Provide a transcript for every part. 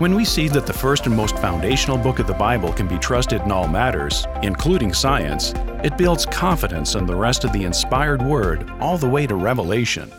When we see that the first and most foundational book of the Bible can be trusted in all matters, including science, it builds confidence in the rest of the inspired Word all the way to Revelation.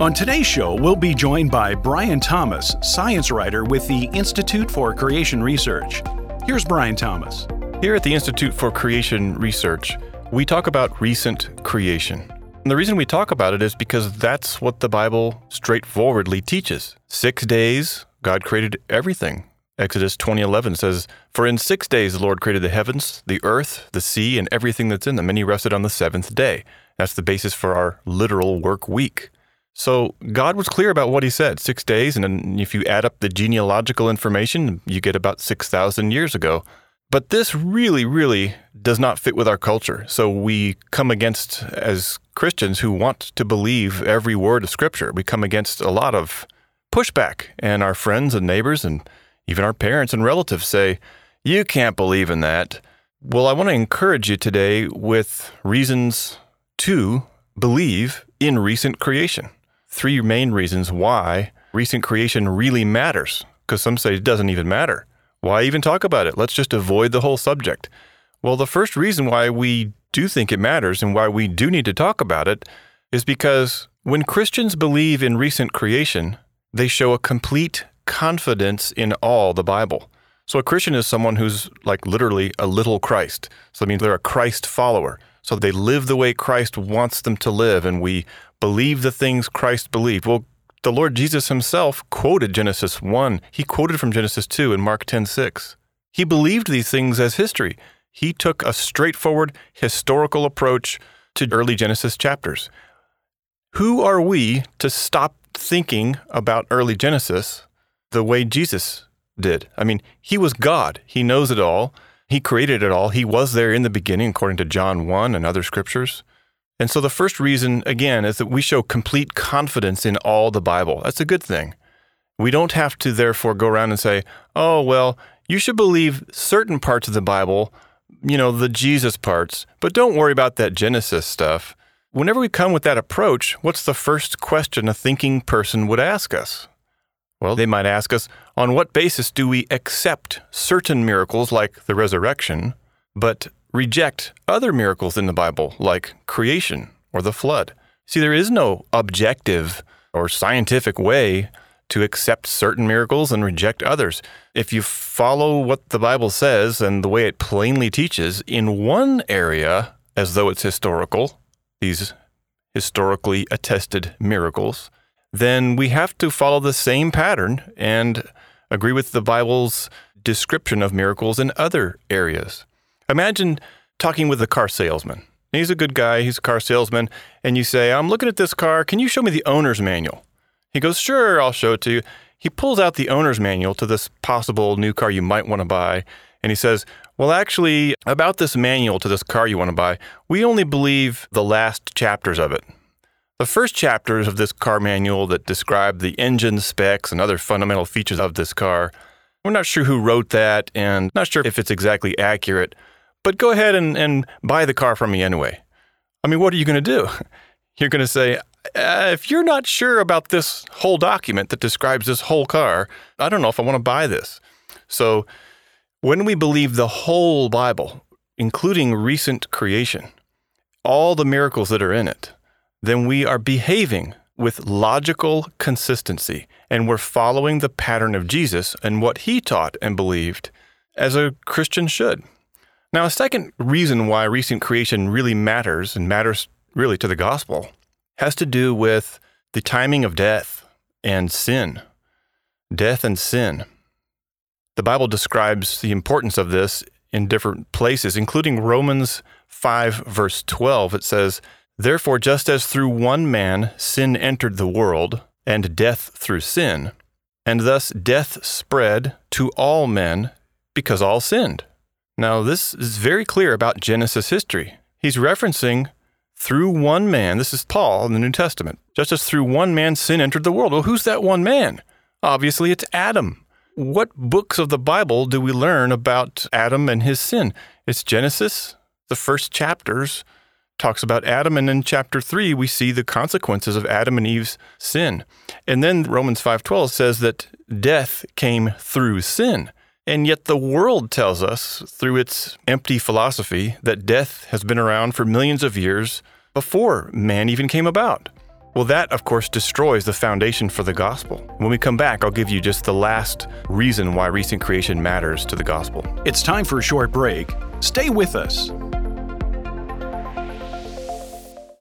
On today's show, we'll be joined by Brian Thomas, science writer with the Institute for Creation Research. Here's Brian Thomas. Here at the Institute for Creation Research, we talk about recent creation. And the reason we talk about it is because that's what the Bible straightforwardly teaches. Six days, God created everything. Exodus 20:11 says, "For in 6 days the Lord created the heavens, the earth, the sea, and everything that's in them, and he rested on the seventh day." That's the basis for our literal work week. So God was clear about what he said six days, and if you add up the genealogical information, you get about 6,000 years ago. But this really, really does not fit with our culture. So we come against, as Christians who want to believe every word of Scripture, we come against a lot of pushback. And our friends and neighbors and even our parents and relatives say, You can't believe in that. Well, I want to encourage you today with reasons to believe in recent creation three main reasons why recent creation really matters. Because some say it doesn't even matter. Why even talk about it? Let's just avoid the whole subject. Well, the first reason why we do think it matters and why we do need to talk about it is because when Christians believe in recent creation, they show a complete confidence in all the Bible. So a Christian is someone who's like literally a little Christ. So that means they're a Christ follower. So they live the way Christ wants them to live, and we believe the things Christ believed. Well, the Lord Jesus himself quoted Genesis 1. He quoted from Genesis 2 in Mark 10:6. He believed these things as history. He took a straightforward historical approach to early Genesis chapters. Who are we to stop thinking about early Genesis the way Jesus did? I mean, he was God. He knows it all. He created it all. He was there in the beginning according to John 1 and other scriptures. And so the first reason, again, is that we show complete confidence in all the Bible. That's a good thing. We don't have to therefore go around and say, oh, well, you should believe certain parts of the Bible, you know, the Jesus parts, but don't worry about that Genesis stuff. Whenever we come with that approach, what's the first question a thinking person would ask us? Well, they might ask us, on what basis do we accept certain miracles like the resurrection, but reject other miracles in the Bible, like creation or the flood. See, there is no objective or scientific way to accept certain miracles and reject others. If you follow what the Bible says and the way it plainly teaches in one area, as though it's historical, these historically attested miracles, then we have to follow the same pattern and agree with the Bible's description of miracles in other areas. Imagine talking with a car salesman. He's a good guy, he's a car salesman, and you say, I'm looking at this car, can you show me the owner's manual? He goes, Sure, I'll show it to you. He pulls out the owner's manual to this possible new car you might want to buy, and he says, Well, actually, about this manual to this car you want to buy, we only believe the last chapters of it. The first chapters of this car manual that describe the engine specs and other fundamental features of this car we're not sure who wrote that and not sure if it's exactly accurate, but go ahead and, and buy the car from me anyway. I mean, what are you going to do? You're going to say, uh, if you're not sure about this whole document that describes this whole car, I don't know if I want to buy this. So, when we believe the whole Bible, including recent creation, all the miracles that are in it, then we are behaving with logical consistency, and we're following the pattern of Jesus and what he taught and believed, as a Christian should. Now, a second reason why recent creation really matters and matters really to the gospel has to do with the timing of death and sin. Death and sin. The Bible describes the importance of this in different places, including Romans 5, verse 12. It says, Therefore, just as through one man sin entered the world, and death through sin, and thus death spread to all men because all sinned. Now, this is very clear about Genesis history. He's referencing through one man, this is Paul in the New Testament, just as through one man sin entered the world. Well, who's that one man? Obviously, it's Adam. What books of the Bible do we learn about Adam and his sin? It's Genesis, the first chapters talks about Adam and in chapter 3 we see the consequences of Adam and Eve's sin. And then Romans 5:12 says that death came through sin. And yet the world tells us through its empty philosophy that death has been around for millions of years before man even came about. Well, that, of course, destroys the foundation for the gospel. When we come back, I'll give you just the last reason why recent creation matters to the gospel. It's time for a short break. Stay with us.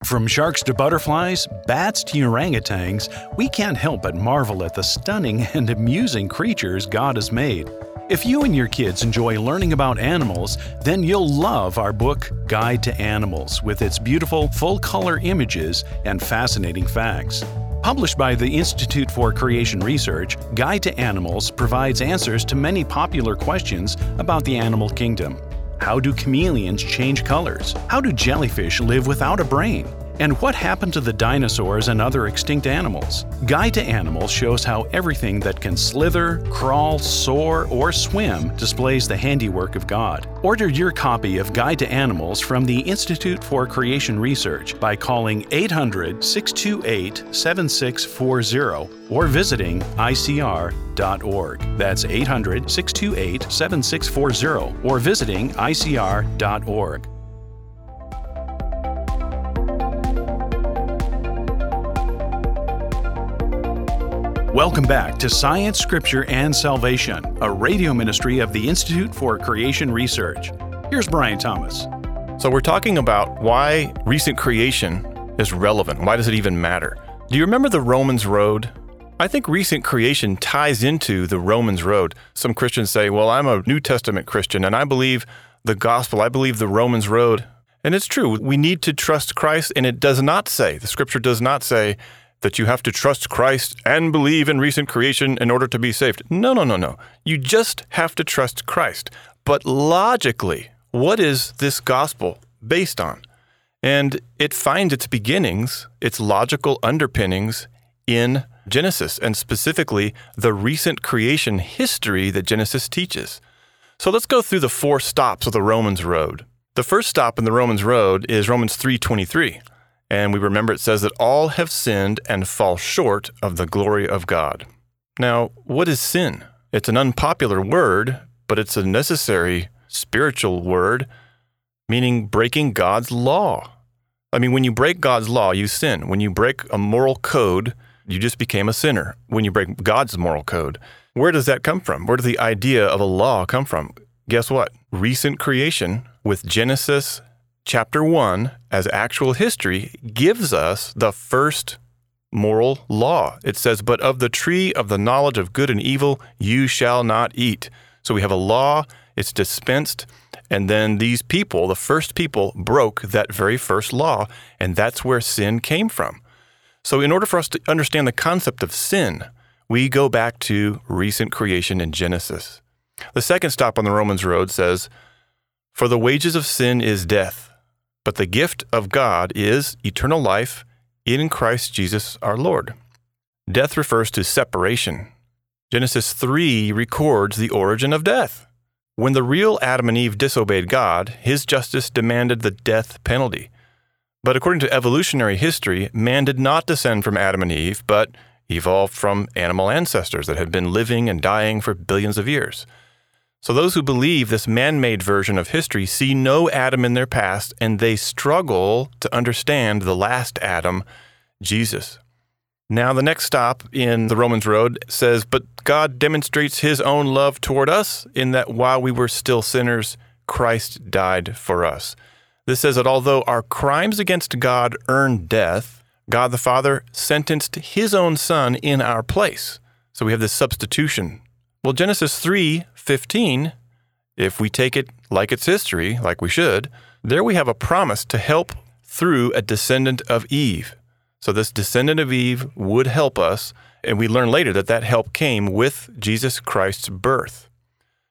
From sharks to butterflies, bats to orangutans, we can't help but marvel at the stunning and amusing creatures God has made. If you and your kids enjoy learning about animals, then you'll love our book, Guide to Animals, with its beautiful, full color images and fascinating facts. Published by the Institute for Creation Research, Guide to Animals provides answers to many popular questions about the animal kingdom. How do chameleons change colors? How do jellyfish live without a brain? And what happened to the dinosaurs and other extinct animals? Guide to Animals shows how everything that can slither, crawl, soar, or swim displays the handiwork of God. Order your copy of Guide to Animals from the Institute for Creation Research by calling 800 628 7640 or visiting ICR.org. That's 800 628 7640 or visiting ICR.org. Welcome back to Science, Scripture, and Salvation, a radio ministry of the Institute for Creation Research. Here's Brian Thomas. So, we're talking about why recent creation is relevant. Why does it even matter? Do you remember the Romans Road? I think recent creation ties into the Romans Road. Some Christians say, well, I'm a New Testament Christian and I believe the gospel, I believe the Romans Road. And it's true, we need to trust Christ, and it does not say, the scripture does not say, that you have to trust Christ and believe in recent creation in order to be saved. No, no, no, no. You just have to trust Christ. But logically, what is this gospel based on? And it finds its beginnings, its logical underpinnings in Genesis, and specifically the recent creation history that Genesis teaches. So let's go through the four stops of the Romans road. The first stop in the Romans road is Romans 3:23. And we remember it says that all have sinned and fall short of the glory of God. Now, what is sin? It's an unpopular word, but it's a necessary spiritual word, meaning breaking God's law. I mean, when you break God's law, you sin. When you break a moral code, you just became a sinner. When you break God's moral code, where does that come from? Where does the idea of a law come from? Guess what? Recent creation with Genesis chapter 1 as actual history gives us the first moral law. It says, But of the tree of the knowledge of good and evil you shall not eat. So we have a law, it's dispensed, and then these people, the first people, broke that very first law, and that's where sin came from. So, in order for us to understand the concept of sin, we go back to recent creation in Genesis. The second stop on the Romans road says, For the wages of sin is death but the gift of God is eternal life in Christ Jesus our Lord. Death refers to separation. Genesis 3 records the origin of death. When the real Adam and Eve disobeyed God, his justice demanded the death penalty. But according to evolutionary history, man did not descend from Adam and Eve, but evolved from animal ancestors that had been living and dying for billions of years. So those who believe this man made version of history see no Adam in their past and they struggle to understand the last Adam, Jesus. Now, the next stop in the Romans Road says, But God demonstrates his own love toward us in that while we were still sinners, Christ died for us. This says that although our crimes against God earned death, God the Father sentenced his own Son in our place. So we have this substitution well, Genesis 3:15, if we take it like its history, like we should, there we have a promise to help through a descendant of Eve. So this descendant of Eve would help us And we learn later that that help came with Jesus Christ's birth.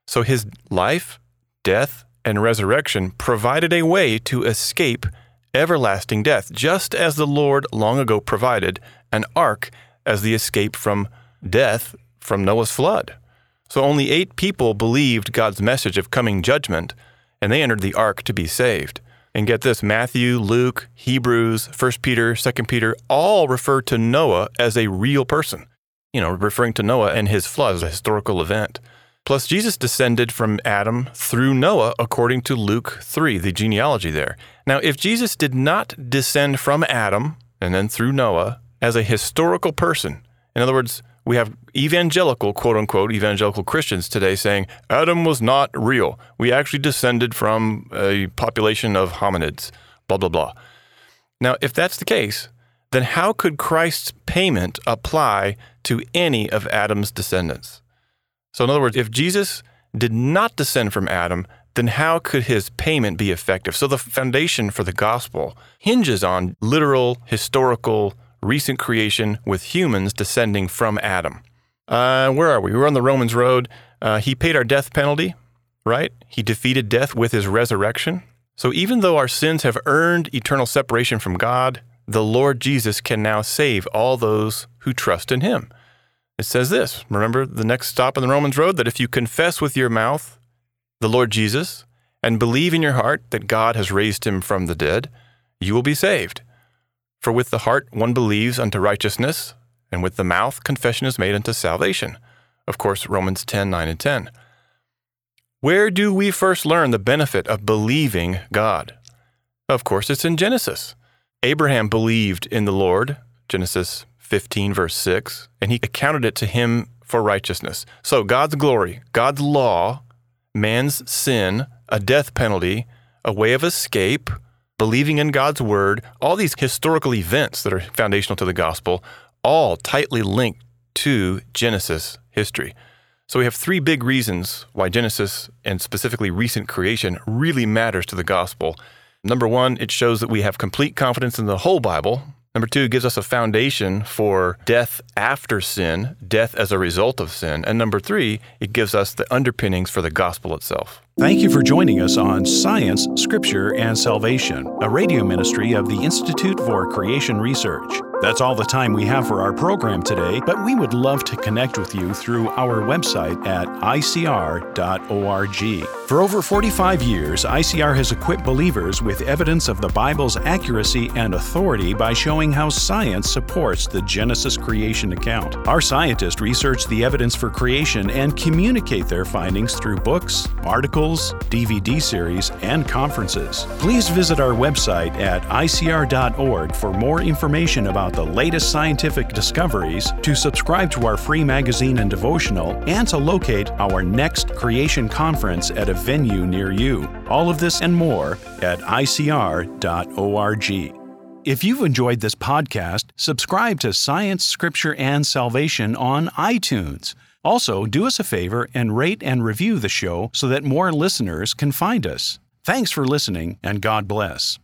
So his life, death, and resurrection provided a way to escape everlasting death, just as the Lord long ago provided an ark as the escape from death from Noah's flood. So only eight people believed God's message of coming judgment, and they entered the ark to be saved. And get this Matthew, Luke, Hebrews, 1 Peter, 2 Peter all refer to Noah as a real person, you know, referring to Noah and his flood as a historical event. Plus, Jesus descended from Adam through Noah, according to Luke 3, the genealogy there. Now, if Jesus did not descend from Adam and then through Noah as a historical person, in other words, we have evangelical, quote unquote, evangelical Christians today saying Adam was not real. We actually descended from a population of hominids, blah, blah, blah. Now, if that's the case, then how could Christ's payment apply to any of Adam's descendants? So, in other words, if Jesus did not descend from Adam, then how could his payment be effective? So, the foundation for the gospel hinges on literal, historical, recent creation with humans descending from Adam. Uh, where are we? We're on the Romans road. Uh, he paid our death penalty, right? He defeated death with his resurrection. So, even though our sins have earned eternal separation from God, the Lord Jesus can now save all those who trust in him. It says this remember the next stop on the Romans road that if you confess with your mouth the Lord Jesus and believe in your heart that God has raised him from the dead, you will be saved. For with the heart one believes unto righteousness, and with the mouth confession is made unto salvation. Of course, Romans 10 9 and 10. Where do we first learn the benefit of believing God? Of course, it's in Genesis. Abraham believed in the Lord, Genesis 15, verse 6, and he accounted it to him for righteousness. So God's glory, God's law, man's sin, a death penalty, a way of escape, believing in God's word, all these historical events that are foundational to the gospel, all tightly linked to Genesis history. So we have three big reasons why Genesis and specifically recent creation really matters to the gospel. Number one, it shows that we have complete confidence in the whole Bible, Number two, gives us a foundation for death after sin, death as a result of sin. And number three, it gives us the underpinnings for the gospel itself. Thank you for joining us on Science, Scripture, and Salvation, a radio ministry of the Institute for Creation Research. That's all the time we have for our program today, but we would love to connect with you through our website at icr.org. For over 45 years, ICR has equipped believers with evidence of the Bible's accuracy and authority by showing how science supports the Genesis creation account. Our scientists research the evidence for creation and communicate their findings through books, articles, DVD series, and conferences. Please visit our website at icr.org for more information about the latest scientific discoveries, to subscribe to our free magazine and devotional, and to locate our next creation conference at a venue near you. All of this and more at icr.org. If you've enjoyed this podcast, subscribe to Science, Scripture, and Salvation on iTunes. Also, do us a favor and rate and review the show so that more listeners can find us. Thanks for listening, and God bless.